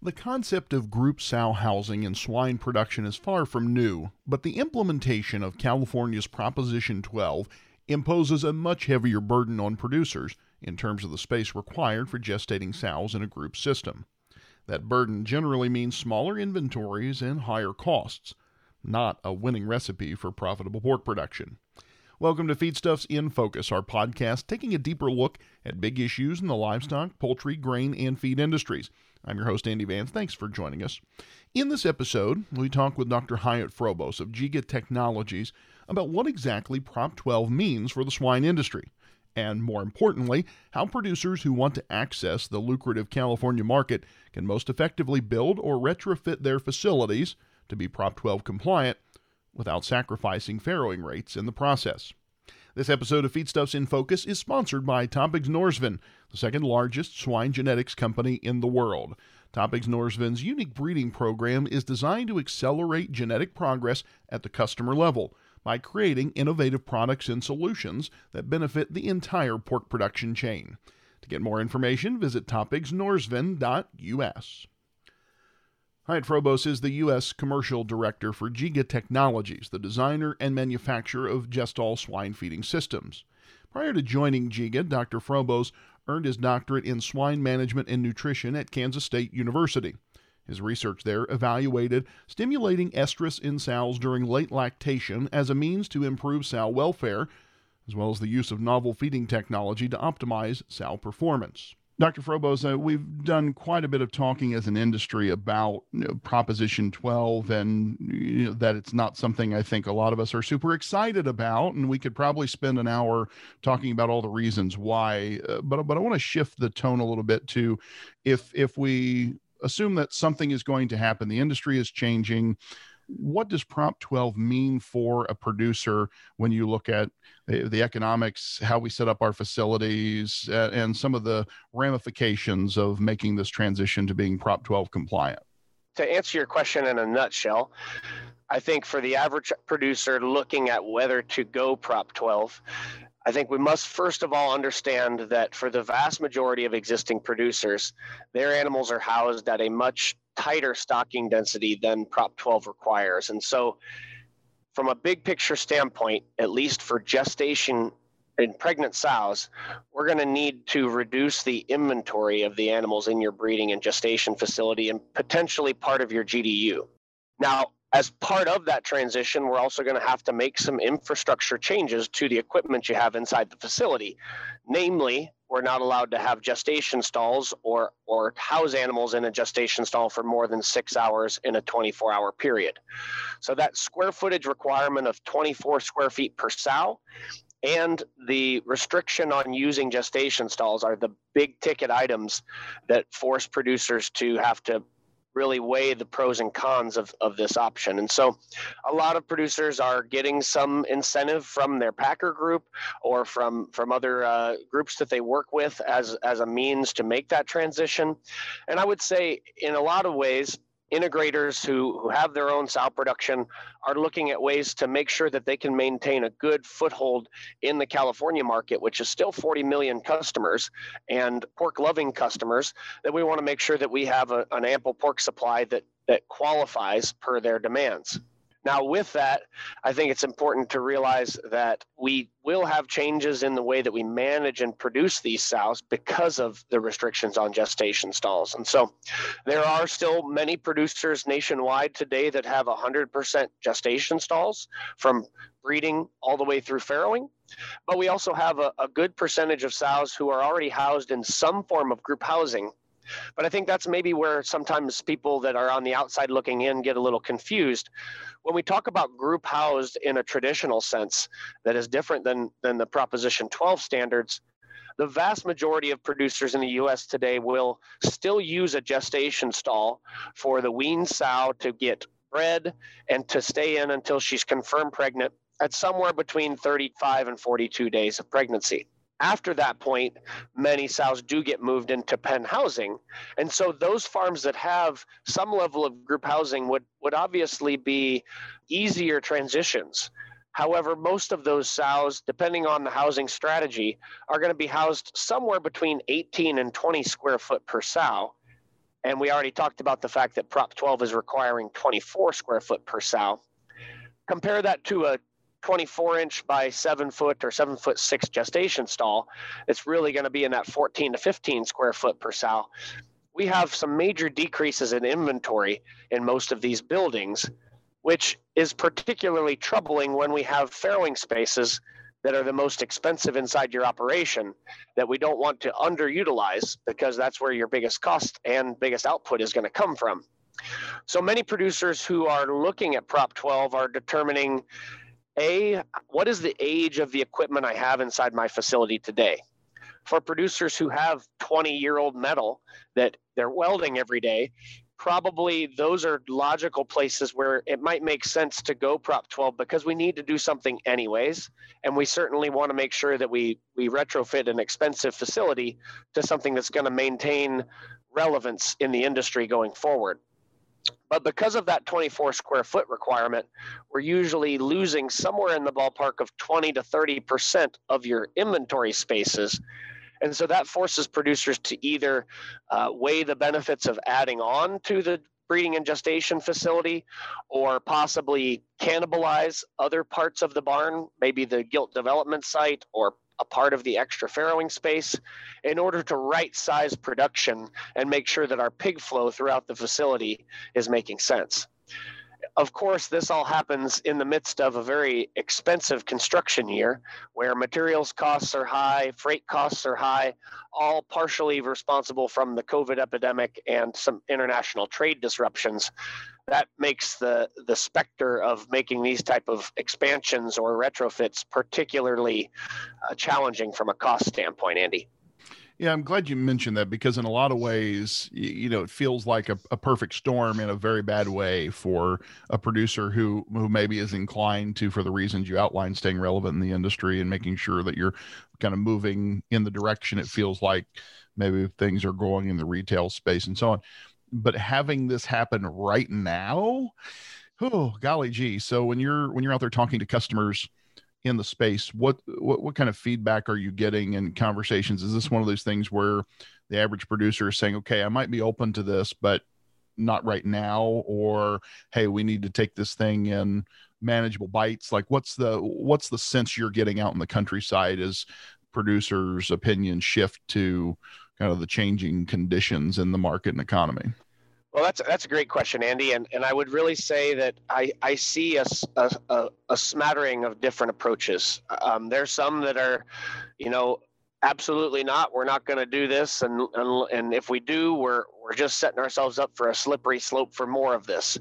The concept of group sow housing in swine production is far from new, but the implementation of California's Proposition 12 imposes a much heavier burden on producers in terms of the space required for gestating sows in a group system. That burden generally means smaller inventories and higher costs, not a winning recipe for profitable pork production. Welcome to Feedstuffs in Focus, our podcast taking a deeper look at big issues in the livestock, poultry, grain, and feed industries. I'm your host, Andy Vance. Thanks for joining us. In this episode, we talk with Dr. Hyatt Frobose of JYGA Technologies about what exactly Prop 12 means for the swine industry, and more importantly, how producers who want to access the lucrative California market can most effectively build or retrofit their facilities to be Prop 12 compliant without sacrificing farrowing rates in the process. This episode of Feedstuffs in Focus is sponsored by Topigs Norsvin, the second largest swine genetics company in the world. Topigs Norsvin's unique breeding program is designed to accelerate genetic progress at the customer level by creating innovative products and solutions that benefit the entire pork production chain. To get more information, visit topigsnorsvin.us. Hyatt Frobose is the U.S. Commercial Director for JYGA Technologies, the designer and manufacturer of Gestal swine feeding systems. Prior to joining JYGA, Dr. Frobose earned his doctorate in swine management and nutrition at Kansas State University. His research there evaluated stimulating estrus in sows during late lactation as a means to improve sow welfare, as well as the use of novel feeding technology to optimize sow performance. Dr. Frobose, uh, we've done quite a bit of talking as an industry about you know, Proposition 12 and you know, that it's not something I think a lot of us are super excited about. And we could probably spend an hour talking about all the reasons why. Uh, but, but I want to shift the tone a little bit to if, if we assume that something is going to happen, the industry is changing what does Prop 12 mean for a producer when you look at the economics, how we set up our facilities, uh, and some of the ramifications of making this transition to being Prop 12 compliant? To answer your question in a nutshell, I think for the average producer looking at whether to go Prop 12, I think we must first of all understand that for the vast majority of existing producers, their animals are housed at a much tighter stocking density than Prop 12 requires. And so, from a big picture standpoint, at least for gestation in pregnant sows, we're going to need to reduce the inventory of the animals in your breeding and gestation facility and potentially part of your GDU. Now, as part of that transition, we're also going to have to make some infrastructure changes to the equipment you have inside the facility. Namely, we're not allowed to have gestation stalls or or house animals in a gestation stall for more than six hours in a 24 hour period. So that square footage requirement of 24 square feet per sow and the restriction on using gestation stalls are the big ticket items that force producers to have to really weigh the pros and cons of, of this option. And so a lot of producers are getting some incentive from their packer group or from, from other uh, groups that they work with as, as a means to make that transition. And I would say, in a lot of ways, integrators who, who have their own sow production are looking at ways to make sure that they can maintain a good foothold in the California market, which is still 40 million customers and pork loving customers, that we want to make sure that we have a, an ample pork supply that, that qualifies per their demands. Now, with that, I think it's important to realize that we will have changes in the way that we manage and produce these sows because of the restrictions on gestation stalls. And so there are still many producers nationwide today that have 100% gestation stalls from breeding all the way through farrowing. But we also have a, a good percentage of sows who are already housed in some form of group housing but I think that's maybe where sometimes people that are on the outside looking in get a little confused. When we talk about group housed in a traditional sense that is different than, than the Proposition 12 standards, the vast majority of producers in the US today will still use a gestation stall for the wean sow to get bred and to stay in until she's confirmed pregnant at somewhere between 35 and 42 days of pregnancy after that point, many sows do get moved into pen housing. And so those farms that have some level of group housing would, would obviously be easier transitions. However, most of those sows, depending on the housing strategy, are going to be housed somewhere between 18 and 20 square foot per sow. And we already talked about the fact that Prop 12 is requiring 24 square foot per sow. Compare that to a 24 inch by 7 foot or 7 foot 6 gestation stall. It's really going to be in that 14 to 15 square foot per sow. We have some major decreases in inventory in most of these buildings, which is particularly troubling when we have farrowing spaces that are the most expensive inside your operation that we don't want to underutilize because that's where your biggest cost and biggest output is going to come from. So many producers who are looking at Prop 12 are determining A, what is the age of the equipment I have inside my facility today? For producers who have 20 year old metal that they're welding every day, probably those are logical places where it might make sense to go prop 12 because we need to do something anyways and we certainly want to make sure that we we retrofit an expensive facility to something that's going to maintain relevance in the industry going forward but because of that 24 square foot requirement we're usually losing somewhere in the ballpark of 20 to 30 percent of your inventory spaces. And so that forces producers to either uh, weigh the benefits of adding on to the breeding and gestation facility or possibly cannibalize other parts of the barn, maybe the gilt development site or a part of the extra farrowing space in order to right size production and make sure that our pig flow throughout the facility is making sense. Of course, this all happens in the midst of a very expensive construction year where materials costs are high, freight costs are high, all partially responsible from the COVID epidemic and some international trade disruptions. That makes the, the specter of making these type of expansions or retrofits particularly uh, challenging from a cost standpoint, Andy. Yeah, I'm glad you mentioned that because in a lot of ways, you, you know, it feels like a, a, perfect storm in a very bad way for a producer who who maybe is inclined to, for the reasons you outlined, staying relevant in the industry and making sure that you're kind of moving in the direction it feels like maybe things are going in the retail space and so on. But having this happen right now, oh golly gee! So when you're when you're out there talking to customers in the space what, what what kind of feedback are you getting in conversations is this one of those things where the average producer is saying okay i might be open to this but not right now or hey we need to take this thing in manageable bites like what's the what's the sense you're getting out in the countryside as producers opinions shift to kind of the changing conditions in the market and economy well, that's that's a great question, Andy, and and I would really say that I I see a a, a smattering of different approaches. Um, there's some that are, you know, absolutely not. We're not going to do this, and, and and if we do, we're we're just setting ourselves up for a slippery slope for more of this.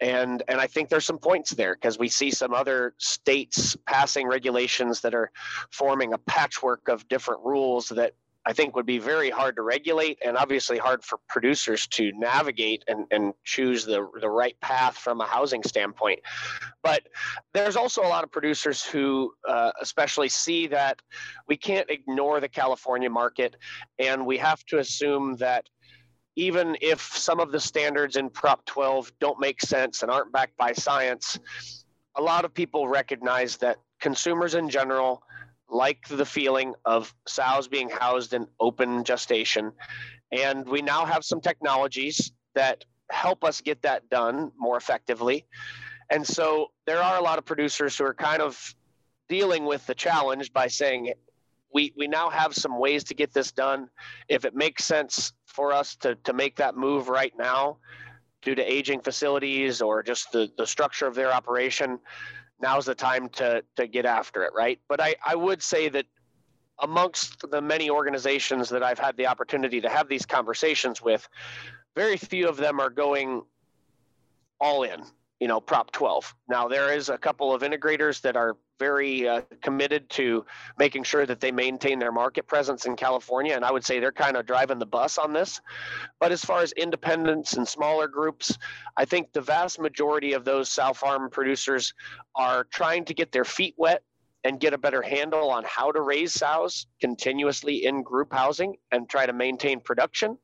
And and I think there's some points there because we see some other states passing regulations that are forming a patchwork of different rules that I think would be very hard to regulate and obviously hard for producers to navigate and, and choose the, the right path from a housing standpoint. But there's also a lot of producers who uh, especially see that we can't ignore the California market and we have to assume that even if some of the standards in Prop 12 don't make sense and aren't backed by science, a lot of people recognize that consumers in general like the feeling of sows being housed in open gestation. And we now have some technologies that help us get that done more effectively. And so there are a lot of producers who are kind of dealing with the challenge by saying, we, we now have some ways to get this done. If it makes sense for us to, to make that move right now due to aging facilities or just the, the structure of their operation, now's the time to to get after it, right? But I, I would say that amongst the many organizations that I've had the opportunity to have these conversations with, very few of them are going all in you know prop 12 now there is a couple of integrators that are very uh, committed to making sure that they maintain their market presence in california and i would say they're kind of driving the bus on this. But as far as independents and smaller groups i think the vast majority of those sow farm producers are trying to get their feet wet and get a better handle on how to raise sows continuously in group housing and try to maintain production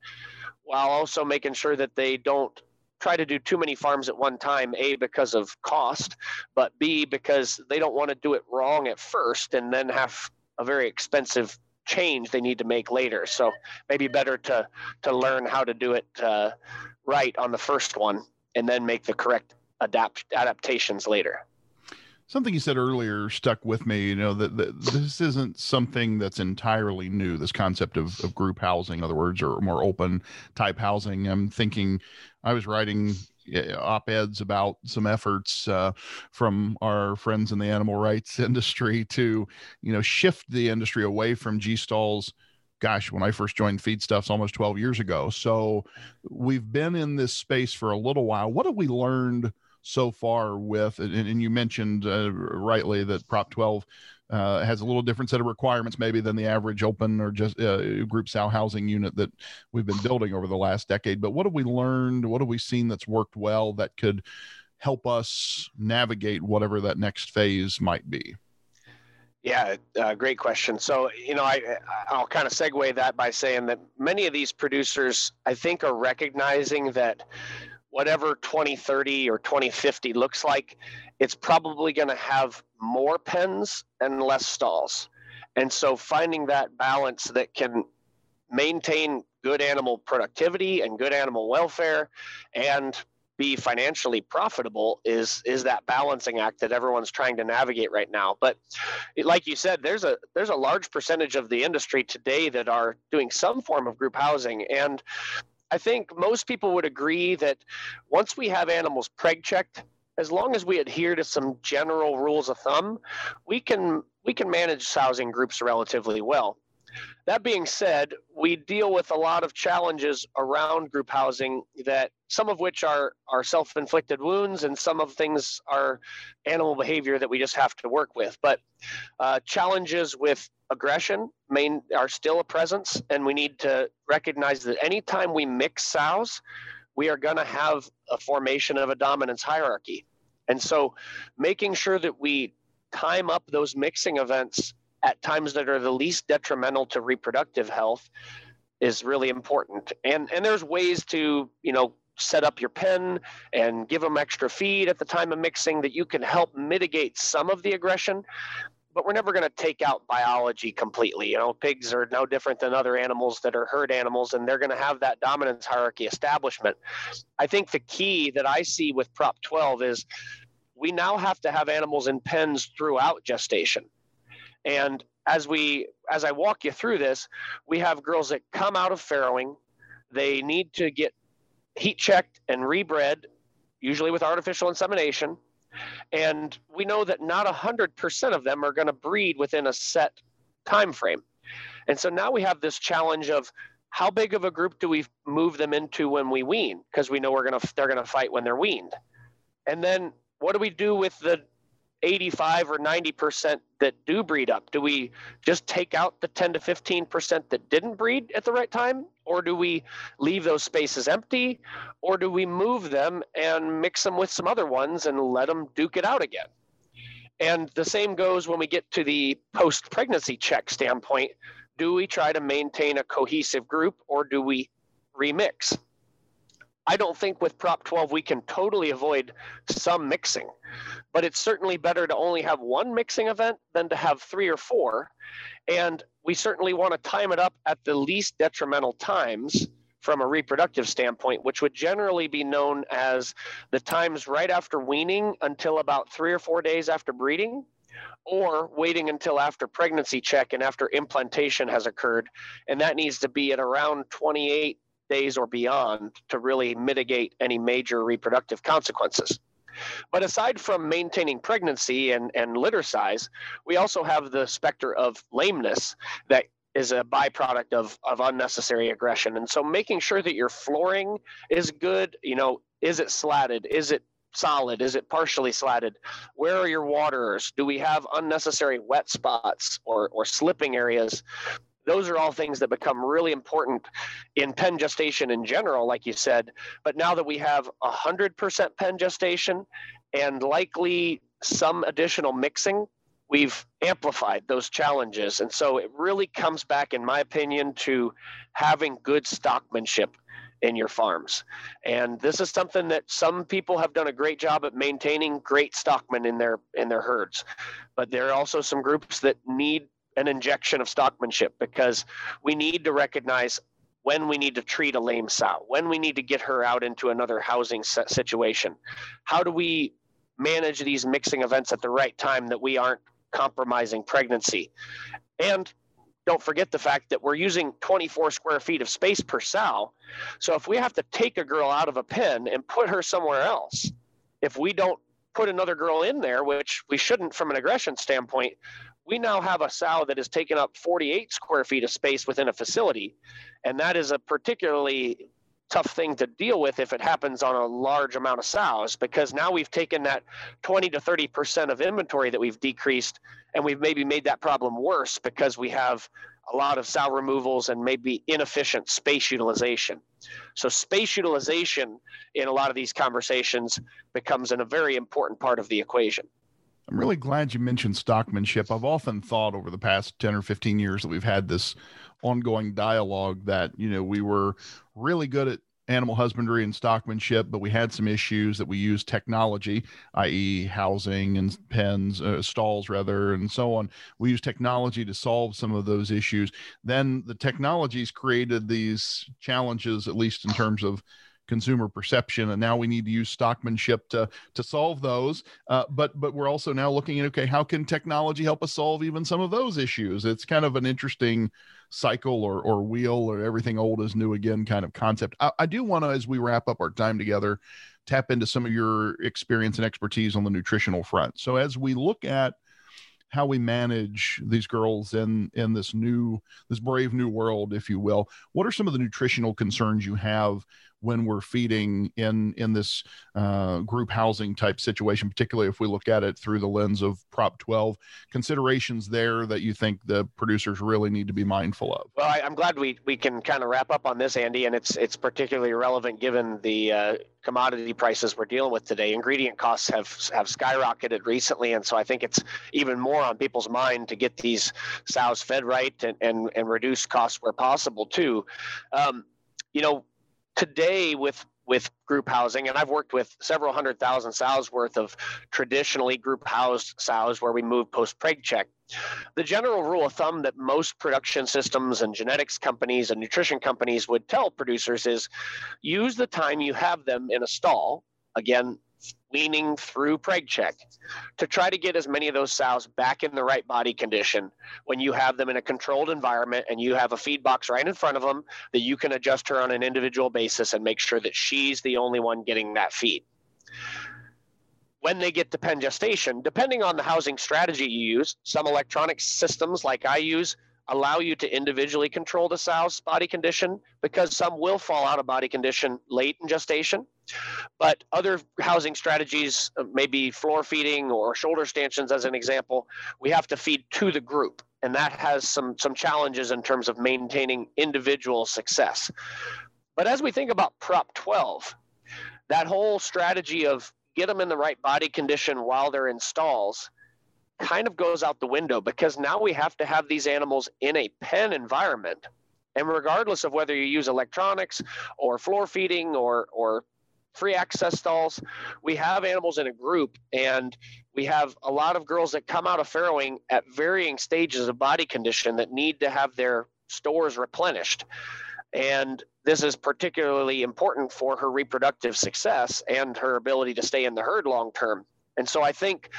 while also making sure that they don't try to do too many farms at one time a because of cost but b because they don't want to do it wrong at first and then have a very expensive change they need to make later. So maybe better to to learn how to do it uh, right on the first one and then make the correct adapt adaptations later. Something you said earlier stuck with me. You know that, that this isn't something that's entirely new. This concept of, of group housing, in other words, or more open type housing. I'm thinking, I was writing op-eds about some efforts uh, from our friends in the animal rights industry to you know shift the industry away from g stalls gosh when i first joined feedstuffs almost 12 years ago so we've been in this space for a little while what have we learned so far with and, and you mentioned uh, rightly that prop 12 uh, has a little different set of requirements maybe than the average open or just uh, group sow housing unit that we've been building over the last decade. But what have we learned? What have we seen that's worked well that could help us navigate whatever that next phase might be? Yeah, uh, great question. So, you know, I I'll kind of segue that by saying that many of these producers, I think, are recognizing that whatever 2030 or 2050 looks like, it's probably going to have more pens and less stalls. And so finding that balance that can maintain good animal productivity and good animal welfare and be financially profitable is is that balancing act that everyone's trying to navigate right now but like you said there's a there's a large percentage of the industry today that are doing some form of group housing and I think most people would agree that once we have animals preg checked, as long as we adhere to some general rules of thumb, we can we can manage housing groups relatively well. That being said, we deal with a lot of challenges around group housing that some of which are, are self inflicted wounds and some of things are animal behavior that we just have to work with. But uh, challenges with aggression main, are still a presence, and we need to recognize that anytime we mix sows, we are going to have a formation of a dominance hierarchy. And so making sure that we time up those mixing events at times that are the least detrimental to reproductive health is really important. And and there's ways to, you know, set up your pen and give them extra feed at the time of mixing that you can help mitigate some of the aggression but we're never going to take out biology completely. You know, pigs are no different than other animals that are herd animals, and they're going to have that dominance hierarchy establishment. I think the key that I see with Prop 12 is we now have to have animals in pens throughout gestation. And as we as I walk you through this, we have girls that come out of farrowing. They need to get heat checked and rebred, usually with artificial insemination. And we know that not 100% of them are going to breed within a set time frame. And so now we have this challenge of how big of a group do we move them into when we wean because we know we're going to they're going to fight when they're weaned. And then what do we do with the 85 or 90% that do breed up? Do we just take out the 10 to 15% that didn't breed at the right time? Or do we leave those spaces empty? Or do we move them and mix them with some other ones and let them duke it out again? And the same goes when we get to the post pregnancy check standpoint. Do we try to maintain a cohesive group or do we remix? I don't think with Prop 12 we can totally avoid some mixing, but it's certainly better to only have one mixing event than to have three or four. And we certainly want to time it up at the least detrimental times from a reproductive standpoint, which would generally be known as the times right after weaning until about three or four days after breeding, or waiting until after pregnancy check and after implantation has occurred. And that needs to be at around 28 days or beyond to really mitigate any major reproductive consequences. But aside from maintaining pregnancy and, and litter size, we also have the specter of lameness that is a byproduct of, of unnecessary aggression. And so making sure that your flooring is good, you know, is it slatted? Is it solid? Is it partially slatted? Where are your waters? Do we have unnecessary wet spots or, or slipping areas? Those are all things that become really important in pen gestation in general, like you said. But now that we have 100% pen gestation and likely some additional mixing, we've amplified those challenges. And so it really comes back, in my opinion, to having good stockmanship in your farms. And this is something that some people have done a great job at maintaining great stockmen in their in their herds. But there are also some groups that need an injection of stockmanship because we need to recognize when we need to treat a lame sow, when we need to get her out into another housing situation. How do we manage these mixing events at the right time that we aren't compromising pregnancy? And don't forget the fact that we're using 24 square feet of space per sow. So if we have to take a girl out of a pen and put her somewhere else, if we don't put another girl in there, which we shouldn't from an aggression standpoint, we now have a sow that has taken up 48 square feet of space within a facility. And that is a particularly tough thing to deal with if it happens on a large amount of sows because now we've taken that 20 to 30% of inventory that we've decreased and we've maybe made that problem worse because we have a lot of sow removals and maybe inefficient space utilization. So space utilization in a lot of these conversations becomes a very important part of the equation. I'm really glad you mentioned stockmanship. I've often thought over the past 10 or 15 years that we've had this ongoing dialogue that, you know, we were really good at animal husbandry and stockmanship, but we had some issues that we used technology, i.e., housing and pens, uh, stalls rather, and so on. We used technology to solve some of those issues. Then the technologies created these challenges, at least in terms of consumer perception and now we need to use stockmanship to to solve those. Uh, but but we're also now looking at okay how can technology help us solve even some of those issues? It's kind of an interesting cycle or or wheel or everything old is new again kind of concept. I, I do want to as we wrap up our time together tap into some of your experience and expertise on the nutritional front. So as we look at how we manage these girls in in this new this brave new world if you will what are some of the nutritional concerns you have when we're feeding in in this uh, group housing type situation, particularly if we look at it through the lens of Prop 12. Considerations there that you think the producers really need to be mindful of. Well, I, am glad we we can kind of wrap up on this, Andy, and it's it's particularly relevant given the uh, commodity prices we're dealing with today. Ingredient costs have have skyrocketed recently, and so I think it's even more on people's mind to get these sows fed right and and, and reduce costs where possible too. Um, you know, today with with group housing, and I've worked with several hundred thousand sows worth of traditionally group housed sows where we move post preg check. The general rule of thumb that most production systems and genetics companies and nutrition companies would tell producers is use the time you have them in a stall, again, weaning through preg check to try to get as many of those sows back in the right body condition when you have them in a controlled environment and you have a feed box right in front of them that you can adjust her on an individual basis and make sure that she's the only one getting that feed when they get to pen gestation depending on the housing strategy you use some electronic systems like i use allow you to individually control the sow's body condition because some will fall out of body condition late in gestation. But other housing strategies, uh, maybe floor feeding or shoulder stanchions, as an example, we have to feed to the group. And that has some, some challenges in terms of maintaining individual success. But as we think about Prop 12, that whole strategy of get them in the right body condition while they're in stalls kind of goes out the window because now we have to have these animals in a pen environment. And regardless of whether you use electronics or floor feeding or, or free access stalls, we have animals in a group and we have a lot of girls that come out of farrowing at varying stages of body condition that need to have their stores replenished. And this is particularly important for her reproductive success and her ability to stay in the herd long term. And so I think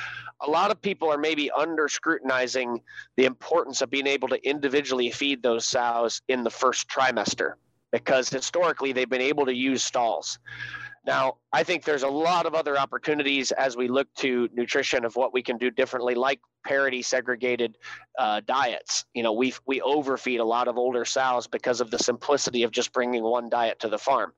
a lot of people are maybe under scrutinizing the importance of being able to individually feed those sows in the first trimester because historically they've been able to use stalls. Now, I think there's a lot of other opportunities as we look to nutrition of what we can do differently, like parity segregated uh, diets. You know, we we overfeed a lot of older sows because of the simplicity of just bringing one diet to the farm.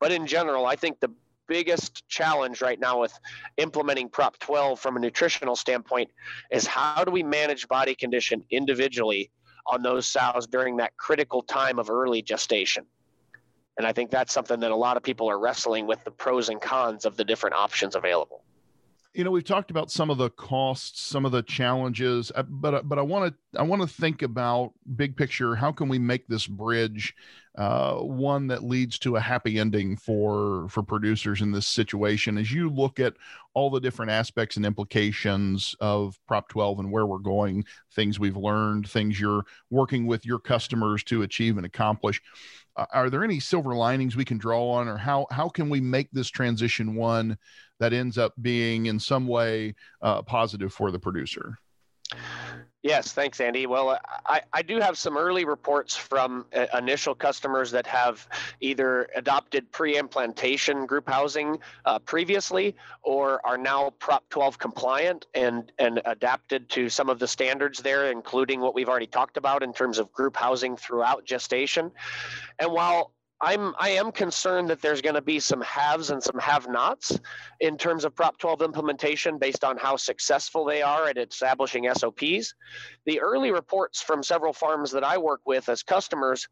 But in general, I think the biggest challenge right now with implementing Prop 12 from a nutritional standpoint is how do we manage body condition individually on those sows during that critical time of early gestation? And I think that's something that a lot of people are wrestling with the pros and cons of the different options available. You know we've talked about some of the costs some of the challenges uh, but uh, but i want to i want to think about big picture how can we make this bridge uh, one that leads to a happy ending for for producers in this situation? As you look at all the different aspects and implications of prop 12 and where we're going things we've learned things you're working with your customers to achieve and accomplish are there any silver linings we can draw on or how how can we make this transition one that ends up being in some way uh, positive for the producer Yes, thanks, Andy. Well, I, I do have some early reports from uh, initial customers that have either adopted pre implantation group housing uh, previously or are now Prop 12 compliant and, and adapted to some of the standards there, including what we've already talked about in terms of group housing throughout gestation. And while I'm I am concerned that there's going to be some haves and some have-nots in terms of Prop 12 implementation based on how successful they are at establishing SOPs. The early reports from several farms that I work with as customers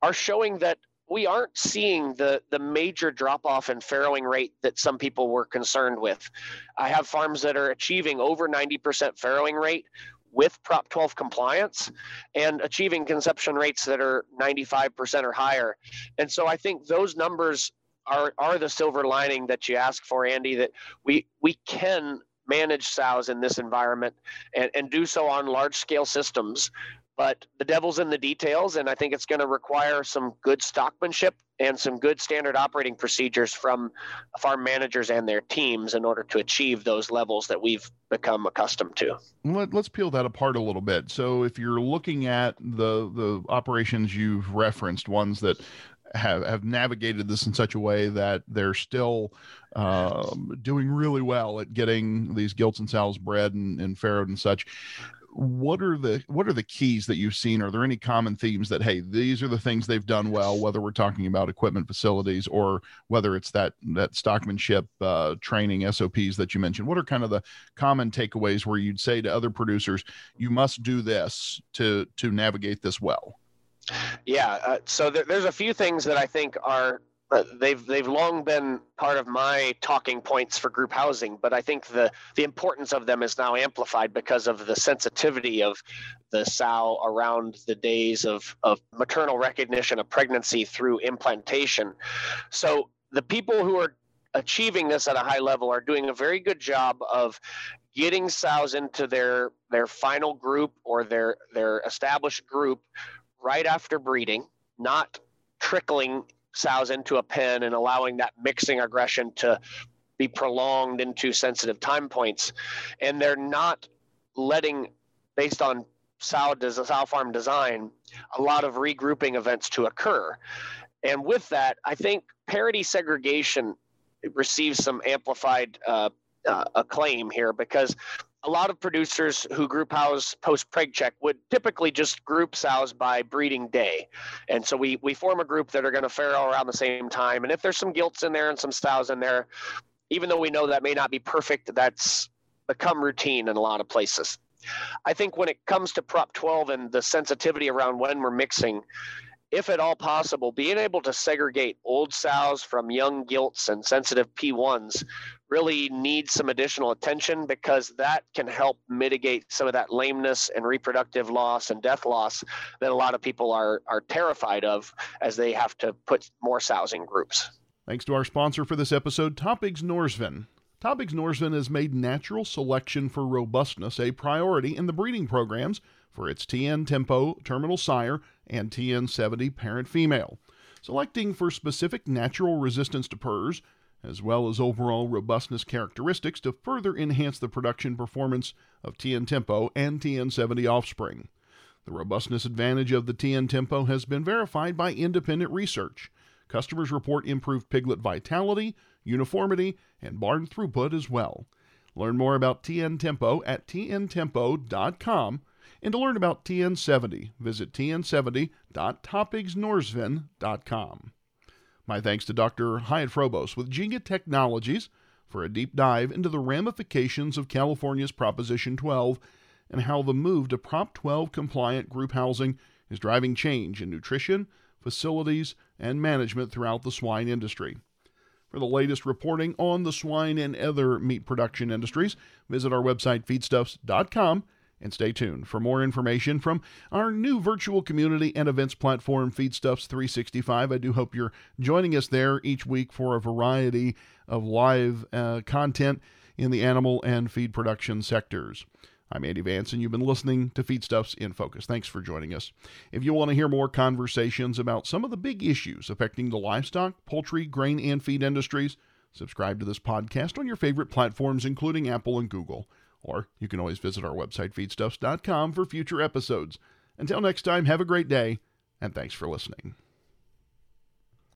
are showing that we aren't seeing the the major drop off in farrowing rate that some people were concerned with. I have farms that are achieving over 90% farrowing rate with Prop 12 compliance and achieving conception rates that are 95% or higher. And so I think those numbers are, are the silver lining that you ask for, Andy, that we, we can manage sows in this environment and, and do so on large scale systems but the devil's in the details, and I think it's going to require some good stockmanship and some good standard operating procedures from farm managers and their teams in order to achieve those levels that we've become accustomed to. Let, us peel that apart a little bit. So, if you're looking at the the operations you've referenced, ones that have have navigated this in such a way that they're still um, doing really well at getting these gilts and sows bred and, and farrowed and such what are the what are the keys that you've seen? Are there any common themes that hey these are the things they've done well whether we're talking about equipment facilities or whether it's that that stockmanship uh, training sops that you mentioned? What are kind of the common takeaways where you'd say to other producers you must do this to to navigate this well yeah uh, so there, there's a few things that i think are they've they've long been part of my talking points for group housing, but I think the the importance of them is now amplified because of the sensitivity of the sow around the days of of maternal recognition of pregnancy through implantation. So the people who are achieving this at a high level are doing a very good job of getting sows into their their final group or their their established group right after breeding, not trickling sows into a pen and allowing that mixing aggression to be prolonged into sensitive time points. And they're not letting, based on sow, sow farm design, a lot of regrouping events to occur. And with that, I think parity segregation receives some amplified uh, uh, acclaim here because a lot of producers who group house post preg check would typically just group sows by breeding day. And so we, we form a group that are going to farrow around the same time. And if there's some gilts in there and some sows in there, even though we know that may not be perfect, that's become routine in a lot of places. I think when it comes to Prop 12 and the sensitivity around when we're mixing, if at all possible, being able to segregate old sows from young gilts and sensitive P1s really needs some additional attention because that can help mitigate some of that lameness and reproductive loss and death loss that a lot of people are, are terrified of as they have to put more sows in groups. Thanks to our sponsor for this episode, Topigs Norsvin. Topigs Norsvin has made natural selection for robustness a priority in the breeding programs for its TN Tempo terminal sire and TN70 parent female, selecting for specific natural resistance to PRRS, as well as overall robustness characteristics to further enhance the production performance of TN Tempo and TN70 offspring. The robustness advantage of the TN Tempo has been verified by independent research. Customers report improved piglet vitality, uniformity, and barn throughput as well. Learn more about TN Tempo at tntempo.com and to learn about TN70, visit tn70.topigsnorsvin.com. My thanks to Dr. Hyatt Frobose with JYGA Technologies for a deep dive into the ramifications of California's Proposition 12 and how the move to Prop 12 compliant group housing is driving change in nutrition, facilities, and management throughout the swine industry. For the latest reporting on the swine and other meat production industries, visit our website feedstuffs.com And stay tuned for more information from our new virtual community and events platform, Feedstuffs 365. I do hope you're joining us there each week for a variety of live uh, content in the animal and feed production sectors. I'm Andy Vance, and you've been listening to Feedstuffs in Focus. Thanks for joining us. If you want to hear more conversations about some of the big issues affecting the livestock, poultry, grain, and feed industries, subscribe to this podcast on your favorite platforms, including Apple and Google. Or you can always visit our website, feedstuffs.com, for future episodes. Until next time, have a great day, and thanks for listening.